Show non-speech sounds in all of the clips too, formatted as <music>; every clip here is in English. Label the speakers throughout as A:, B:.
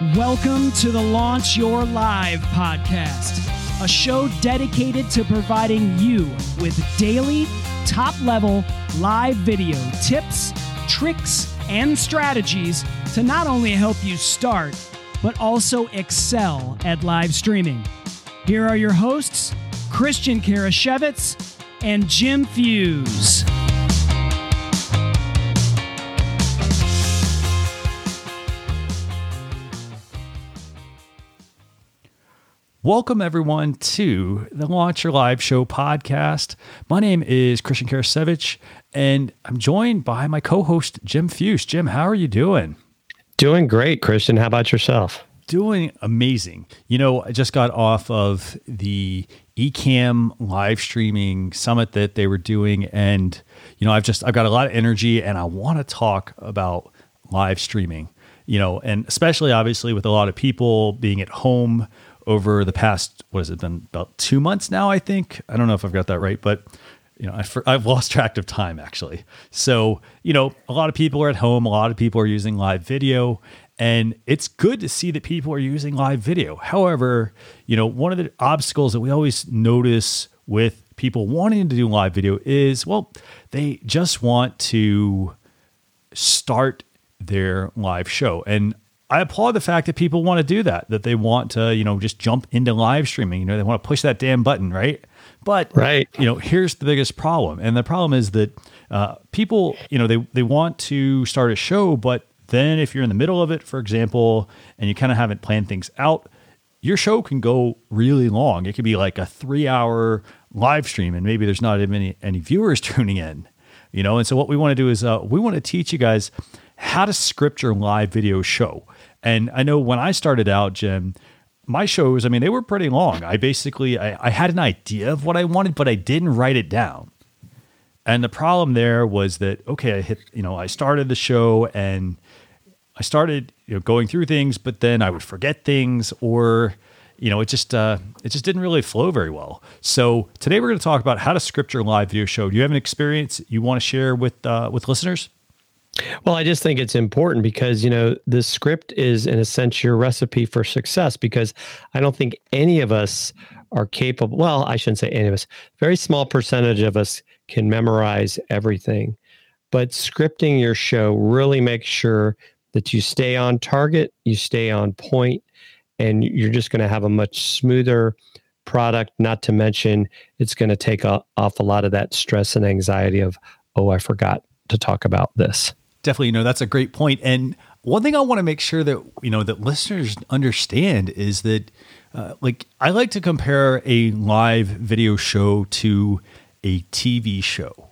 A: Welcome to the Launch Your Live podcast, a show dedicated to providing you with daily, top level live video tips, tricks, and strategies to not only help you start, but also excel at live streaming. Here are your hosts, Christian Karasiewicz and Jim Fuse.
B: Welcome, everyone, to the Launch Your Live Show podcast. My name is Christian Karasiewicz, and I'm joined by my co host, Jim Fuse. Jim, how are you doing?
C: Doing great, Christian. How about yourself?
B: Doing amazing. You know, I just got off of the Ecamm live streaming summit that they were doing, and, you know, I've just, I've got a lot of energy and I want to talk about live streaming, you know, and especially obviously with a lot of people being at home over the past what has it been about two months now i think? I don't know if i've got that right but you know I've, I've lost track of time actually. So you know a lot of people are at home a lot of people are using live video and it's good to see that people are using live video. However you know one of the obstacles that we always notice with people wanting to do live video is well they just want to start their live show. And I applaud the fact that people want to do that, that they want to, you know, just jump into live streaming. You know, they want to push that damn button, right? But
C: right,
B: you know, here's the biggest problem, and the problem is that uh, people, you know, they they want to start a show, but then if you're in the middle of it, for example, and you kind of haven't planned things out, your show can go really long. It could be like a three hour live stream, and maybe there's not any any viewers <laughs> tuning in. You know, and so what we want to do is uh, we want to teach you guys how to script your live video show. And I know when I started out, Jim, my shows, I mean, they were pretty long. I basically I, I had an idea of what I wanted, but I didn't write it down. And the problem there was that okay, I hit, you know, I started the show and I started, you know, going through things, but then I would forget things or you know, it just uh, it just didn't really flow very well. So today we're going to talk about how to script your live video show. Do you have an experience you want to share with uh, with listeners?
C: Well, I just think it's important because, you know, the script is, in a sense, your recipe for success because I don't think any of us are capable. Well, I shouldn't say any of us, very small percentage of us can memorize everything. But scripting your show really makes sure that you stay on target, you stay on point, and you're just going to have a much smoother product. Not to mention, it's going to take a, off a lot of that stress and anxiety of, oh, I forgot to talk about this
B: definitely you know that's a great point. And one thing i want to make sure that you know that listeners understand is that uh, like i like to compare a live video show to a tv show.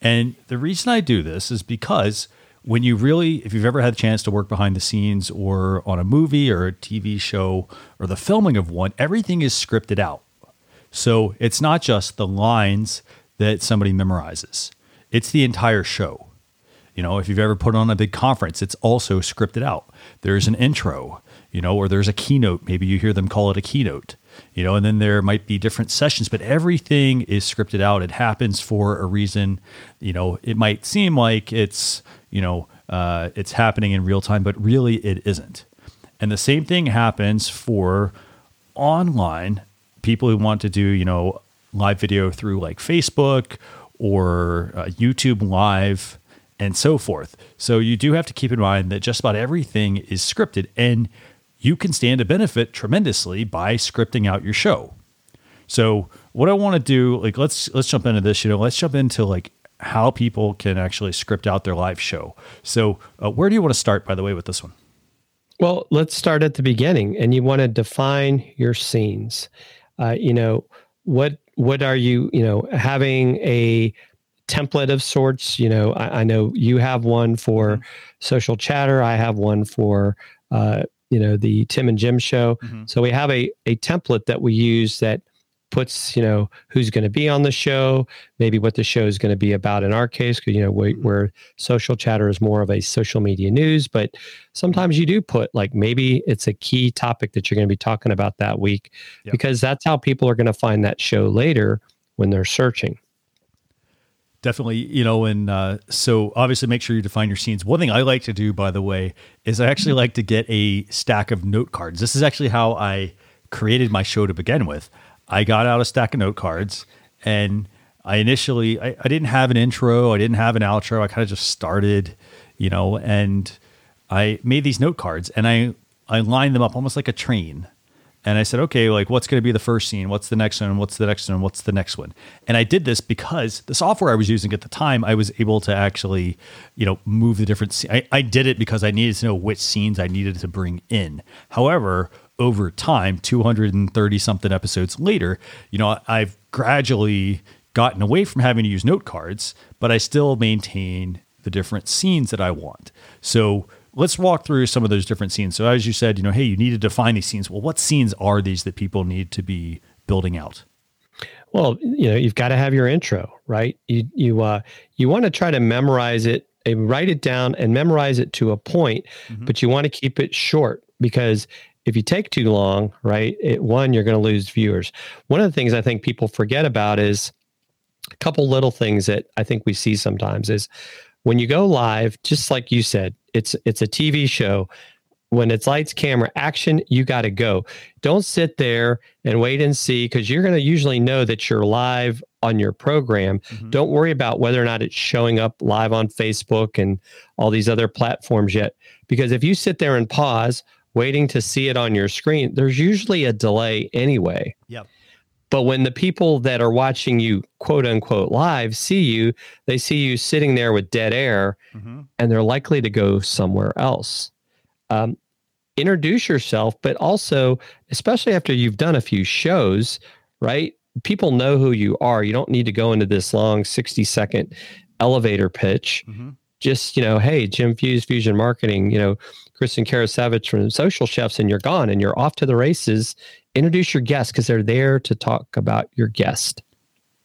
B: And the reason i do this is because when you really if you've ever had a chance to work behind the scenes or on a movie or a tv show or the filming of one everything is scripted out. So it's not just the lines that somebody memorizes. It's the entire show you know, if you've ever put on a big conference, it's also scripted out. There's an intro, you know, or there's a keynote. Maybe you hear them call it a keynote, you know, and then there might be different sessions, but everything is scripted out. It happens for a reason. You know, it might seem like it's, you know, uh, it's happening in real time, but really it isn't. And the same thing happens for online people who want to do, you know, live video through like Facebook or uh, YouTube Live and so forth. So you do have to keep in mind that just about everything is scripted and you can stand to benefit tremendously by scripting out your show. So what I want to do, like let's let's jump into this, you know, let's jump into like how people can actually script out their live show. So uh, where do you want to start by the way with this one?
C: Well, let's start at the beginning and you want to define your scenes. Uh, you know, what what are you, you know, having a template of sorts. You know, I, I know you have one for mm-hmm. social chatter. I have one for uh, you know the Tim and Jim show. Mm-hmm. So we have a a template that we use that puts you know who's going to be on the show maybe what the show is going to be about in our case because you know we, mm-hmm. where social chatter is more of a social media news but sometimes you do put like maybe it's a key topic that you're going to be talking about that week yep. because that's how people are going to find that show later when they're searching
B: Definitely, you know, and uh, so obviously make sure you define your scenes. One thing I like to do, by the way, is I actually like to get a stack of note cards. This is actually how I created my show to begin with. I got out a stack of note cards and I initially I, I didn't have an intro, I didn't have an outro. I kind of just started, you know, and I made these note cards and I I lined them up almost like a train and I said, okay, like what's going to be the first scene? What's the next one? What's the next one? What's the next one? And I did this because the software I was using at the time, I was able to actually, you know, move the different. I, I did it because I needed to know which scenes I needed to bring in. However, over time, 230 something episodes later, you know, I've gradually gotten away from having to use note cards, but I still maintain the different scenes that I want. So let's walk through some of those different scenes. So as you said, you know, hey, you need to define these scenes. Well, what scenes are these that people need to be building out?
C: Well, you know, you've got to have your intro, right? You you uh you want to try to memorize it, and write it down and memorize it to a point, mm-hmm. but you want to keep it short because if you take too long, right, it, one you're going to lose viewers. One of the things I think people forget about is a couple little things that I think we see sometimes is when you go live, just like you said, it's it's a TV show. When it's lights, camera, action, you got to go. Don't sit there and wait and see because you're going to usually know that you're live on your program. Mm-hmm. Don't worry about whether or not it's showing up live on Facebook and all these other platforms yet. Because if you sit there and pause, waiting to see it on your screen, there's usually a delay anyway.
B: Yep.
C: But when the people that are watching you, quote unquote, live see you, they see you sitting there with dead air mm-hmm. and they're likely to go somewhere else. Um, introduce yourself, but also, especially after you've done a few shows, right? People know who you are. You don't need to go into this long 60 second elevator pitch. Mm-hmm. Just, you know, hey, Jim Fuse, Fusion Marketing, you know, Christian Karasiewicz from Social Chefs, and you're gone and you're off to the races introduce your guest because they're there to talk about your guest.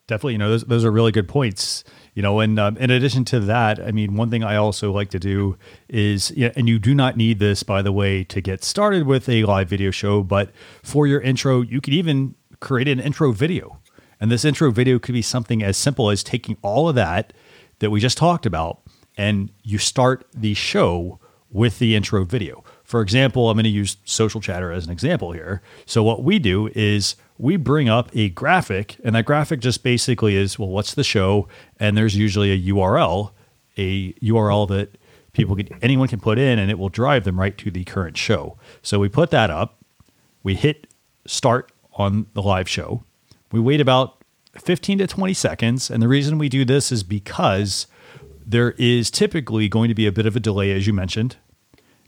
B: Definitely, you know, those, those are really good points. You know, and um, in addition to that, I mean, one thing I also like to do is, and you do not need this, by the way, to get started with a live video show, but for your intro, you could even create an intro video. And this intro video could be something as simple as taking all of that that we just talked about and you start the show with the intro video. For example, I'm going to use social chatter as an example here. So, what we do is we bring up a graphic, and that graphic just basically is well, what's the show? And there's usually a URL, a URL that people can, anyone can put in, and it will drive them right to the current show. So, we put that up, we hit start on the live show, we wait about 15 to 20 seconds. And the reason we do this is because there is typically going to be a bit of a delay, as you mentioned,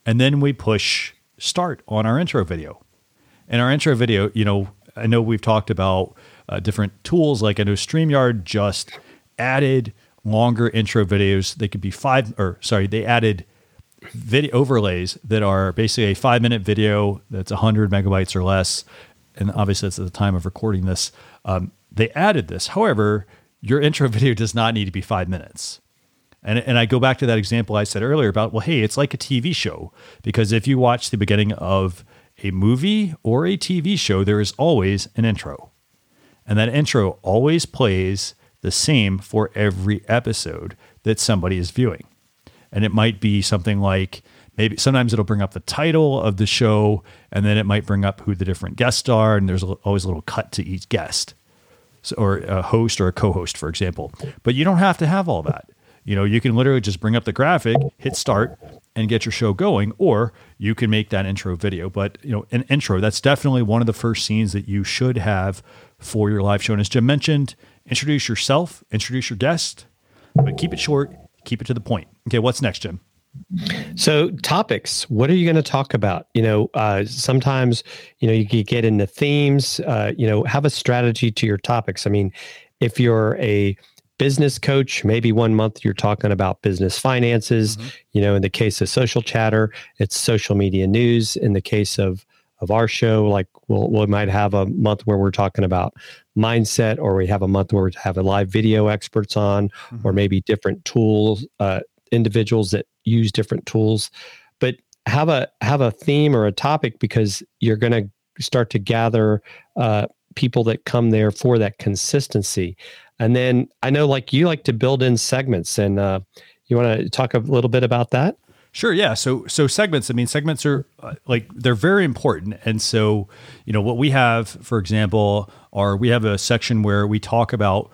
B: and then we push start on our intro video. And our intro video, you know, I know we've talked about uh, different tools. Like I know StreamYard just added longer intro videos. They could be five, or sorry, they added video overlays that are basically a five minute video that's 100 megabytes or less. And obviously, that's at the time of recording this. Um, they added this. However, your <laughs> intro video does not need to be five minutes. And, and I go back to that example I said earlier about, well, hey, it's like a TV show. Because if you watch the beginning of a movie or a TV show, there is always an intro. And that intro always plays the same for every episode that somebody is viewing. And it might be something like maybe sometimes it'll bring up the title of the show, and then it might bring up who the different guests are. And there's always a little cut to each guest so, or a host or a co host, for example. But you don't have to have all that. You know, you can literally just bring up the graphic, hit start, and get your show going, or you can make that intro video. But, you know, an intro, that's definitely one of the first scenes that you should have for your live show. And as Jim mentioned, introduce yourself, introduce your guest, but keep it short, keep it to the point. Okay, what's next, Jim?
C: So topics, what are you going to talk about? You know, uh, sometimes, you know, you can get into themes, uh, you know, have a strategy to your topics. I mean, if you're a business coach. Maybe one month you're talking about business finances. Mm-hmm. You know, in the case of social chatter, it's social media news. In the case of of our show, like we'll, we might have a month where we're talking about mindset, or we have a month where we have a live video experts on, mm-hmm. or maybe different tools, uh, individuals that use different tools. But have a have a theme or a topic because you're going to start to gather uh, people that come there for that consistency. And then I know like you like to build in segments and uh, you want to talk a little bit about that?
B: Sure. Yeah. So so segments. I mean, segments are uh, like they're very important. And so you know what we have, for example, are we have a section where we talk about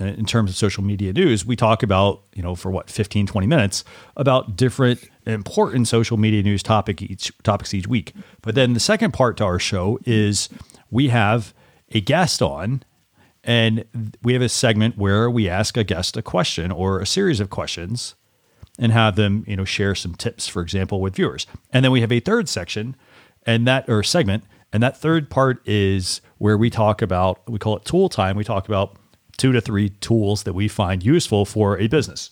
B: uh, in terms of social media news, we talk about, you know, for what, 15, 20 minutes about different important social media news topic each topics each week. But then the second part to our show is we have a guest on and we have a segment where we ask a guest a question or a series of questions and have them, you know, share some tips, for example, with viewers. And then we have a third section and that or segment, and that third part is where we talk about we call it tool time. We talk about two to three tools that we find useful for a business.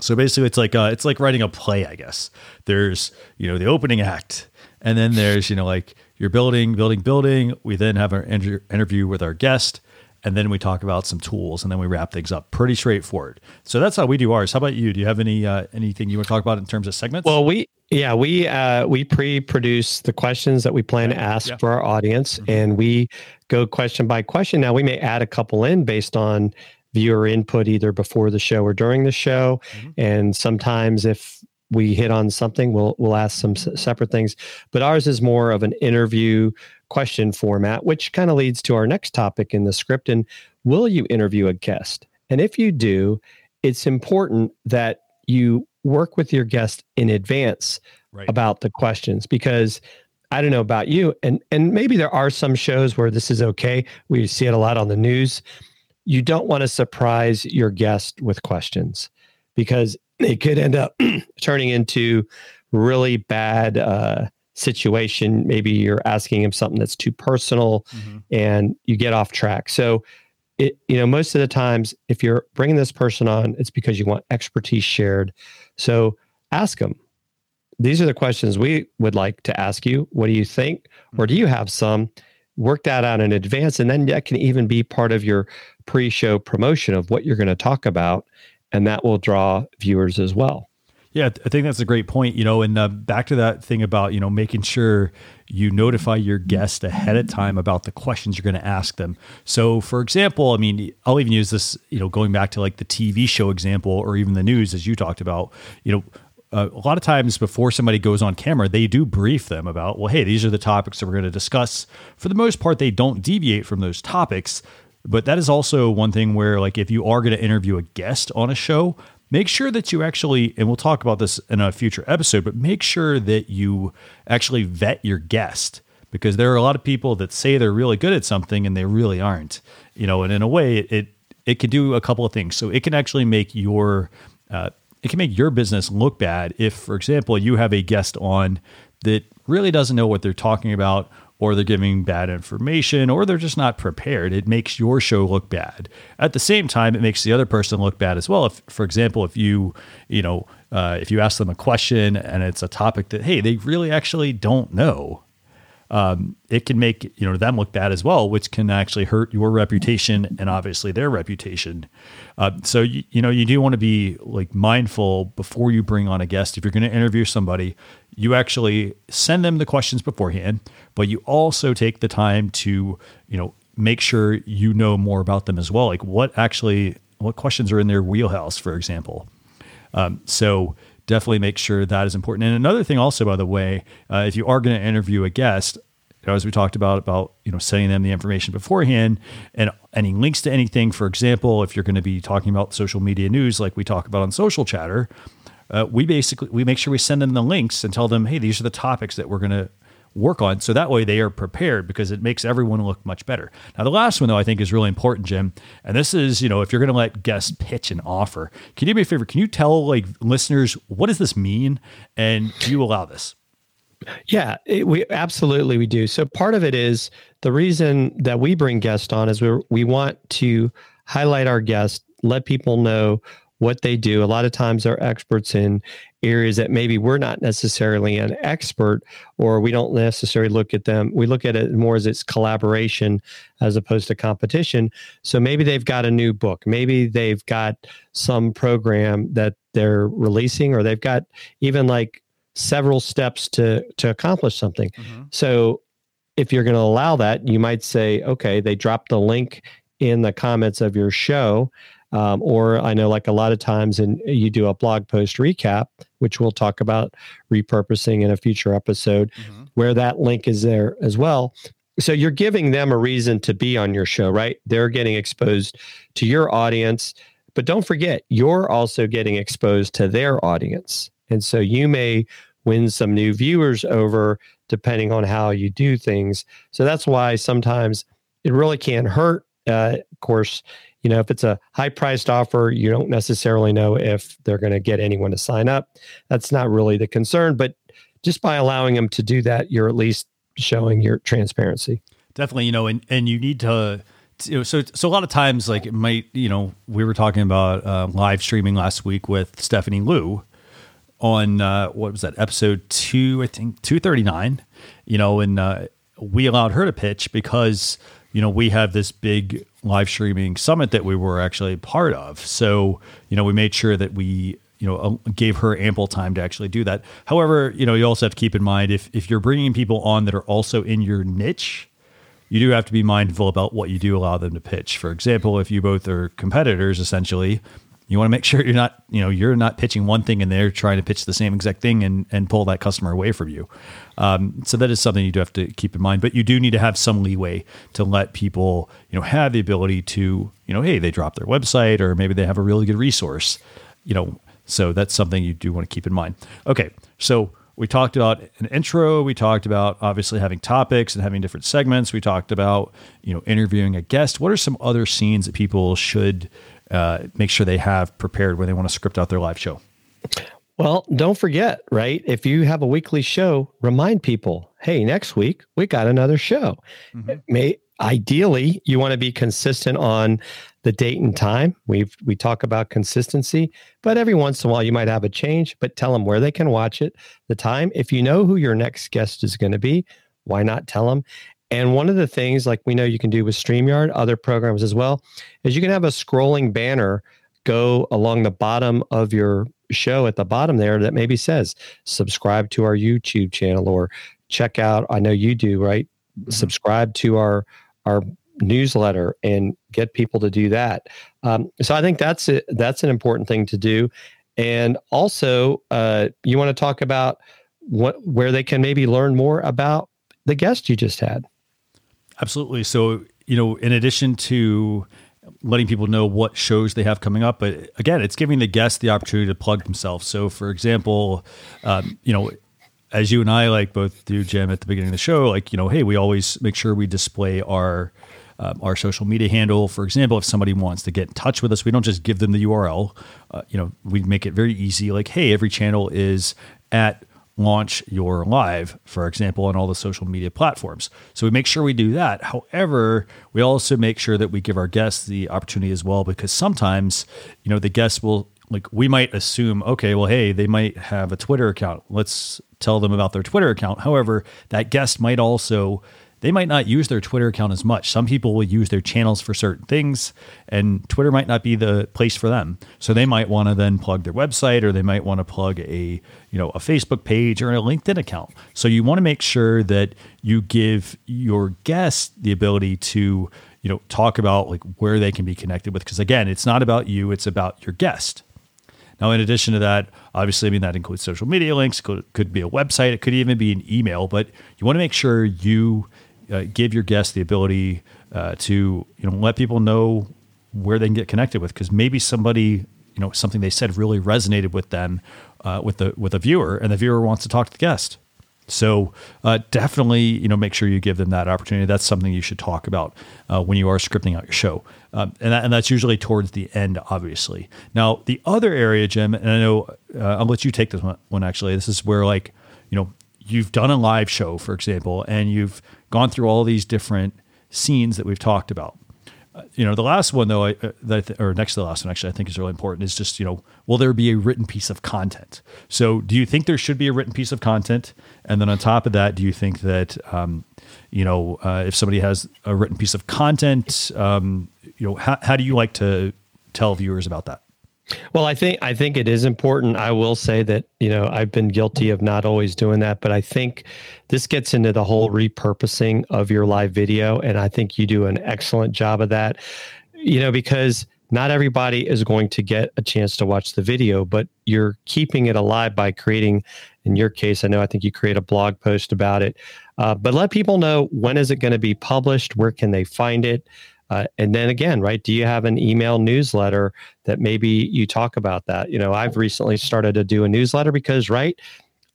B: So basically, it's like uh, it's like writing a play, I guess. There's you know the opening act, and then there's you know like you're building, building, building. We then have an inter- interview with our guest, and then we talk about some tools and then we wrap things up. Pretty straightforward. So that's how we do ours. How about you? Do you have any uh, anything you want to talk about in terms of segments?
C: Well we yeah we uh, we pre-produce the questions that we plan to ask yeah. for our audience mm-hmm. and we go question by question. Now we may add a couple in based on viewer input either before the show or during the show mm-hmm. and sometimes if we hit on something we'll we'll ask some separate things. But ours is more of an interview question format, which kind of leads to our next topic in the script. And will you interview a guest? And if you do, it's important that you work with your guest in advance right. about the questions because I don't know about you, and and maybe there are some shows where this is okay. We see it a lot on the news. You don't want to surprise your guest with questions because it could end up <clears throat> turning into really bad uh, situation. Maybe you're asking him something that's too personal mm-hmm. and you get off track. So, it, you know, most of the times, if you're bringing this person on, it's because you want expertise shared. So ask them. These are the questions we would like to ask you. What do you think? Or do you have some? Work that out in advance. And then that can even be part of your pre show promotion of what you're going to talk about. And that will draw viewers as well.
B: Yeah, I think that's a great point. You know, and uh, back to that thing about you know making sure you notify your guest ahead of time about the questions you're going to ask them. So, for example, I mean, I'll even use this. You know, going back to like the TV show example, or even the news, as you talked about. You know. Uh, a lot of times before somebody goes on camera, they do brief them about, well, hey, these are the topics that we're going to discuss. For the most part, they don't deviate from those topics. But that is also one thing where, like, if you are going to interview a guest on a show, make sure that you actually, and we'll talk about this in a future episode, but make sure that you actually vet your guest because there are a lot of people that say they're really good at something and they really aren't. You know, and in a way, it it, can do a couple of things. So it can actually make your uh, it can make your business look bad if, for example, you have a guest on that really doesn't know what they're talking about or they're giving bad information or they're just not prepared. It makes your show look bad. At the same time, it makes the other person look bad as well. If, for example, if you, you know, uh, if you ask them a question and it's a topic that, hey, they really actually don't know, um, it can make you know them look bad as well, which can actually hurt your reputation and obviously their reputation. Uh, so you, you know you do want to be like mindful before you bring on a guest. If you're going to interview somebody, you actually send them the questions beforehand, but you also take the time to you know make sure you know more about them as well. Like what actually what questions are in their wheelhouse, for example. Um, so definitely make sure that is important. And another thing, also, by the way, uh, if you are going to interview a guest, as we talked about, about you know, sending them the information beforehand and any links to anything. For example, if you're going to be talking about social media news, like we talk about on Social Chatter, uh, we basically we make sure we send them the links and tell them, hey, these are the topics that we're going to work on. So that way they are prepared because it makes everyone look much better. Now, the last one, though, I think is really important, Jim. And this is, you know, if you're going to let guests pitch an offer, can you do me a favor? Can you tell like listeners, what does this mean? And do you allow this?
C: Yeah, it, we absolutely we do. So part of it is the reason that we bring guests on is we we want to highlight our guests, let people know what they do. A lot of times they're experts in areas that maybe we're not necessarily an expert or we don't necessarily look at them. We look at it more as it's collaboration as opposed to competition. So maybe they've got a new book, maybe they've got some program that they're releasing or they've got even like several steps to to accomplish something. Mm-hmm. So if you're going to allow that, you might say, okay, they dropped the link in the comments of your show. Um, or I know, like a lot of times, and you do a blog post recap, which we'll talk about repurposing in a future episode, mm-hmm. where that link is there as well. So you're giving them a reason to be on your show, right? They're getting exposed to your audience, but don't forget, you're also getting exposed to their audience. And so you may win some new viewers over depending on how you do things. So that's why sometimes it really can hurt. Uh, of course, you know, if it's a high priced offer, you don't necessarily know if they're going to get anyone to sign up. That's not really the concern. But just by allowing them to do that, you're at least showing your transparency.
B: Definitely, you know, and, and you need to, so so a lot of times, like it might, you know, we were talking about uh, live streaming last week with Stephanie Liu on uh, what was that episode two? I think two thirty nine. You know, and uh, we allowed her to pitch because you know we have this big live streaming summit that we were actually part of. So you know we made sure that we you know uh, gave her ample time to actually do that. However, you know you also have to keep in mind if if you're bringing people on that are also in your niche. You do have to be mindful about what you do allow them to pitch. For example, if you both are competitors, essentially, you want to make <laughs> sure you're not, you know, you're not pitching one thing and they're trying to pitch the same exact thing and, and pull that customer away from you. Um, so that is something you do have to keep in mind, but you do need to have some leeway to let people, you know, have the ability to, you know, hey, they drop their website or maybe they have a really good resource, you know, so that's something you do want to keep in mind. Okay. So we talked about an intro. We talked about obviously having topics and having different segments. We talked about, you know, interviewing a guest. What are some other scenes that people should uh, make sure they have prepared when they want to script out their live show.
C: Well, don't forget, right? If you have a weekly show, remind people, hey, next week we got another show. Mm-hmm. May ideally you want to be consistent on the date and time. We've we talk about consistency, but every once in a while you might have a change, but tell them where they can watch it, the time. If you know who your next guest is going to be, why not tell them? And one of the things, like we know you can do with StreamYard, other programs as well, is you can have a scrolling banner go along the bottom of your show at the bottom there that maybe says subscribe to our YouTube channel or check out, I know you do, right? Mm-hmm. Subscribe to our our newsletter and get people to do that. Um, so I think that's it. That's an important thing to do. And also, uh, you want to talk about what where they can maybe learn more about the guest you just had.
B: Absolutely. So, you know, in addition to letting people know what shows they have coming up, but again, it's giving the guests the opportunity to plug themselves. So, for example, um, you know, as you and I like both do, Jim, at the beginning of the show, like, you know, hey, we always make sure we display our um, our social media handle. For example, if somebody wants to get in touch with us, we don't just give them the URL. Uh, you know, we make it very easy. Like, hey, every channel is at launch your live, for example, on all the social media platforms. So we make sure we do that. However, we also make sure that we give our guests the opportunity as well, because sometimes, you know, the guests will like we might assume, okay, well, hey, they might have a Twitter account. Let's tell them about their Twitter account. However, that guest might also they might not use their Twitter account as much. Some people will use their channels for certain things, and Twitter might not be the place for them. So they might want to then plug their website, or they might want to plug a you know a Facebook page or a LinkedIn account. So you want to make sure that you give your guests the ability to you know talk about like where they can be connected with. Because again, it's not about you; it's about your guest. Now, in addition to that, obviously, I mean, that includes social media links, could, could be a website, it could even be an email, but you want to make sure you uh, give your guests the ability uh, to you know let people know where they can get connected with because maybe somebody you know something they said really resonated with them uh, with the with a viewer and the viewer wants to talk to the guest. So uh, definitely you know make sure you give them that opportunity. That's something you should talk about uh, when you are scripting out your show. Um, and, that, and that's usually towards the end obviously. Now the other area jim and i know i'll let you take this one, one actually. This is where like you know you've done a live show for example and you've gone through all these different scenes that we've talked about. Uh, you know, the last one though, I, uh, that or next to the last one, actually, I think is really important. Is just you know, will there be a written piece of content? So, do you think there should be a written piece of content? And then on top of that, do you think that um, you know, uh, if somebody has a written piece of content, um, you know, how, how do you like to tell viewers about that?
C: Well, I think I think it is important. I will say that you know I've been guilty of not always doing that, but I think this gets into the whole repurposing of your live video, and I think you do an excellent job of that. You know, because not everybody is going to get a chance to watch the video, but you're keeping it alive by creating. In your case, I know I think you create a blog post about it, uh, but let people know when is it going to be published, where can they find it. Uh, and then again, right? Do you have an email newsletter that maybe you talk about that? You know, I've recently started to do a newsletter because, right,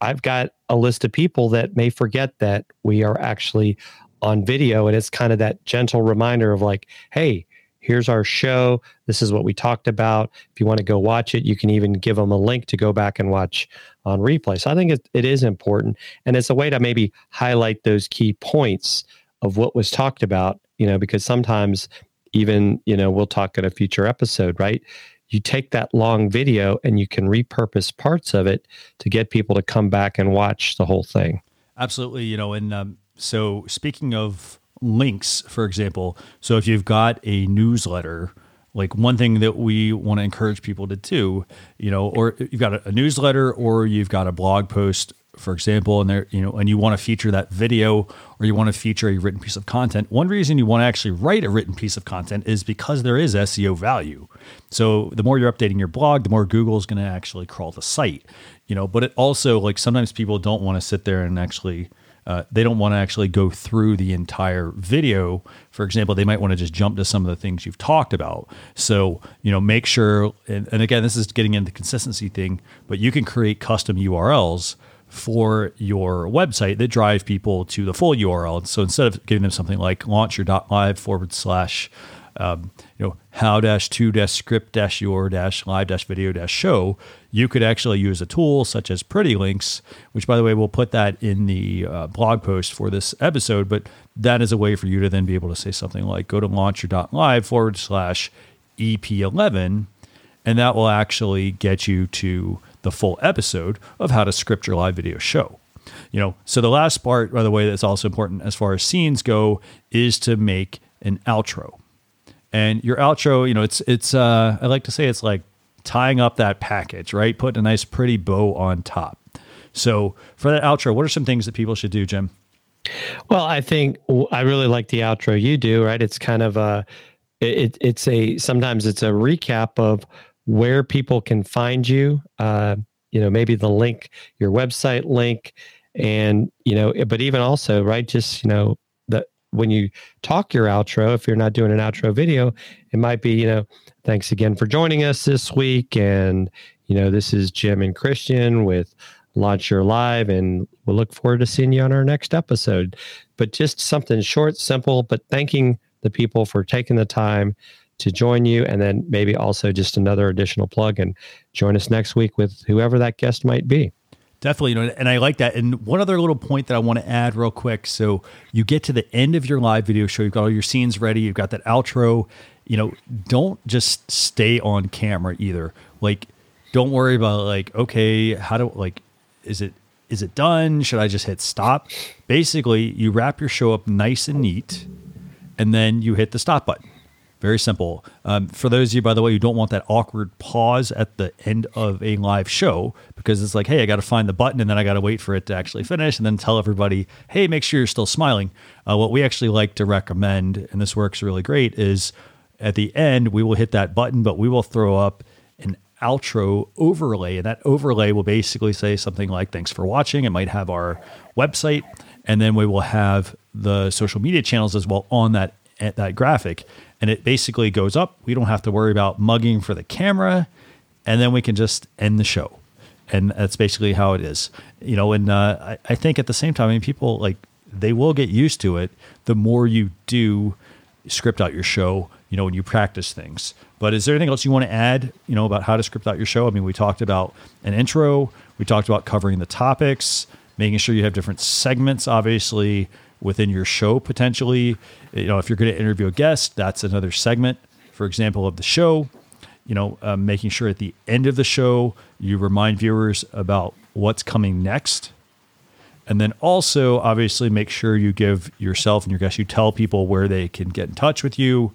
C: I've got a list of people that may forget that we are actually on video. And it's kind of that gentle reminder of like, hey, here's our show. This is what we talked about. If you want to go watch it, you can even give them a link to go back and watch on replay. So I think it, it is important. And it's a way to maybe highlight those key points of what was talked about you know, because sometimes even, you know, we'll talk in a future episode, right? You take that long video and you can repurpose parts of it to get people to come back and watch the whole thing.
B: Absolutely. You know, and um, so speaking of links, for example, so if you've got a newsletter, like one thing that we want to encourage people to do, you know, or you've got a, a newsletter or you've got a blog post for example, and there, you know, and you want to feature that video or you want to feature a written piece of content, one reason you want to actually write a written piece of content is because there is SEO value. So the more you're updating your blog, the more Google is going to actually crawl the site, you know, but it also like sometimes people don't want to sit there and actually uh, they don't want to actually go through the entire video. For example, they might want to just jump to some of the things you've talked about. So, you know, make sure, and, and again, this is getting into the consistency thing, but you can create custom URLs for your website that drive people to the full URL. So instead of giving them something like launch your live forward slash um, you know how dash to dash script dash your dash live dash video dash show you could actually use a tool such as pretty links which by the way we'll put that in the uh, blog post for this episode but that is a way for you to then be able to say something like go to launch your live forward slash ep11 and that will actually get you to the full episode of how to script your live video show. You know, so the last part, by the way, that's also important as far as scenes go, is to make an outro. And your outro, you know, it's it's uh I like to say it's like tying up that package, right? Putting a nice pretty bow on top. So for that outro, what are some things that people should do, Jim?
C: Well, I think I really like the outro you do, right? It's kind of a it, it's a sometimes it's a recap of where people can find you. Uh, you know, maybe the link, your website link, and you know, but even also, right? Just you know, when you talk your outro, if you're not doing an outro video, it might be you know, thanks again for joining us this week, and you know, this is Jim and Christian with Launch Your Live, and we'll look forward to seeing you on our next episode. But just something short, simple, but thanking the people for taking the time to join you. And then maybe also just another additional plug and join us next week with whoever that guest might be.
B: Definitely, you know, and I like that. And one other little point that I want to add real quick. So you get to the end of your live video show, you've got all your scenes ready, you've got that outro. You know, don't just stay on camera either. Like, don't worry about like, okay, how do like, is it is it done? Should I just hit stop? Basically, you wrap your show up nice and neat, and then you hit the stop button. Very simple. Um, for those of you, by the way, who don't want that awkward pause at the end of a live show, because it's like, hey, I got to find the button and then I got to wait for it to actually finish and then tell everybody, hey, make sure you're still smiling. Uh, what we actually like to recommend, and this works really great, is at the end, we will hit that button, but we will throw up an outro overlay. And that overlay will basically say something like, thanks for watching. It might have our website, and then we will have the social media channels as well on that that graphic and it basically goes up. We don't have to worry about mugging for the camera, and then we can just end the show. And that's basically how it is, you know. And uh, I, I think at the same time, I mean, people like they will get used to it the more you do script out your show, you know, when you practice things. But is there anything else you want to add, you know, about how to script out your show? I mean, we talked about an intro, we talked about covering the topics, making sure you have different segments, obviously, within your show potentially. You know, if you're going to interview a guest, that's another segment, for example, of the show. You know, um, making sure at the end of the show you remind viewers about what's coming next. And then also, obviously, make sure you give yourself and your guests, you tell people where they can get in touch with you.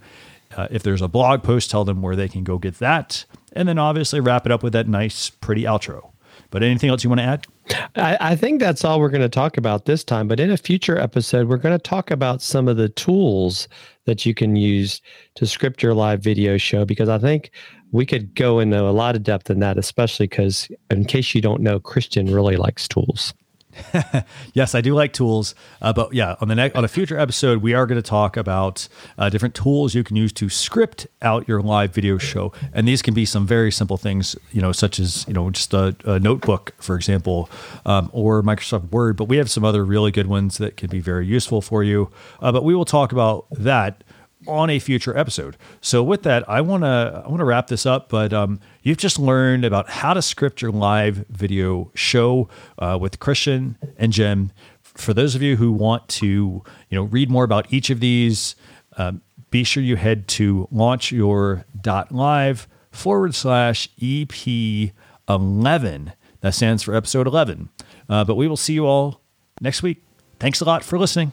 B: Uh, if there's a blog post, tell them where they can go get that. and then obviously wrap it up with that nice, pretty outro. But anything else you want to add?
C: I, I, think that's all we're going to talk about this time. But in a future episode, we're going to talk about some of the tools that you can use to script your live video show because I think we could go into a lot of depth in that, especially because, in case you don't know, Christian really likes tools. <laughs>
B: yes, I do like tools, uh, but yeah, on the next on a future episode, we are going to talk about uh, different tools you can use to script out your live video show, and these can be some very simple things, you know, such as you know just a, a notebook, for example, um, or Microsoft Word. But we have some other really good ones that can be very useful for you. Uh, but we will talk about that on a future episode. So with that, I want to I want to wrap this up. But um, you've just learned about how to script your live video show uh, with Christian and Jim. For those of you who want to you know read more about each of these, um, be sure you head to launchyour.live forward slash EP eleven. That stands for episode eleven. Uh, but we will see you all next week. Thanks a lot for listening.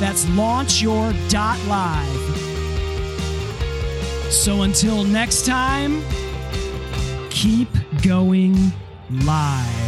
A: That's launchyour.live. So until next time, keep going live.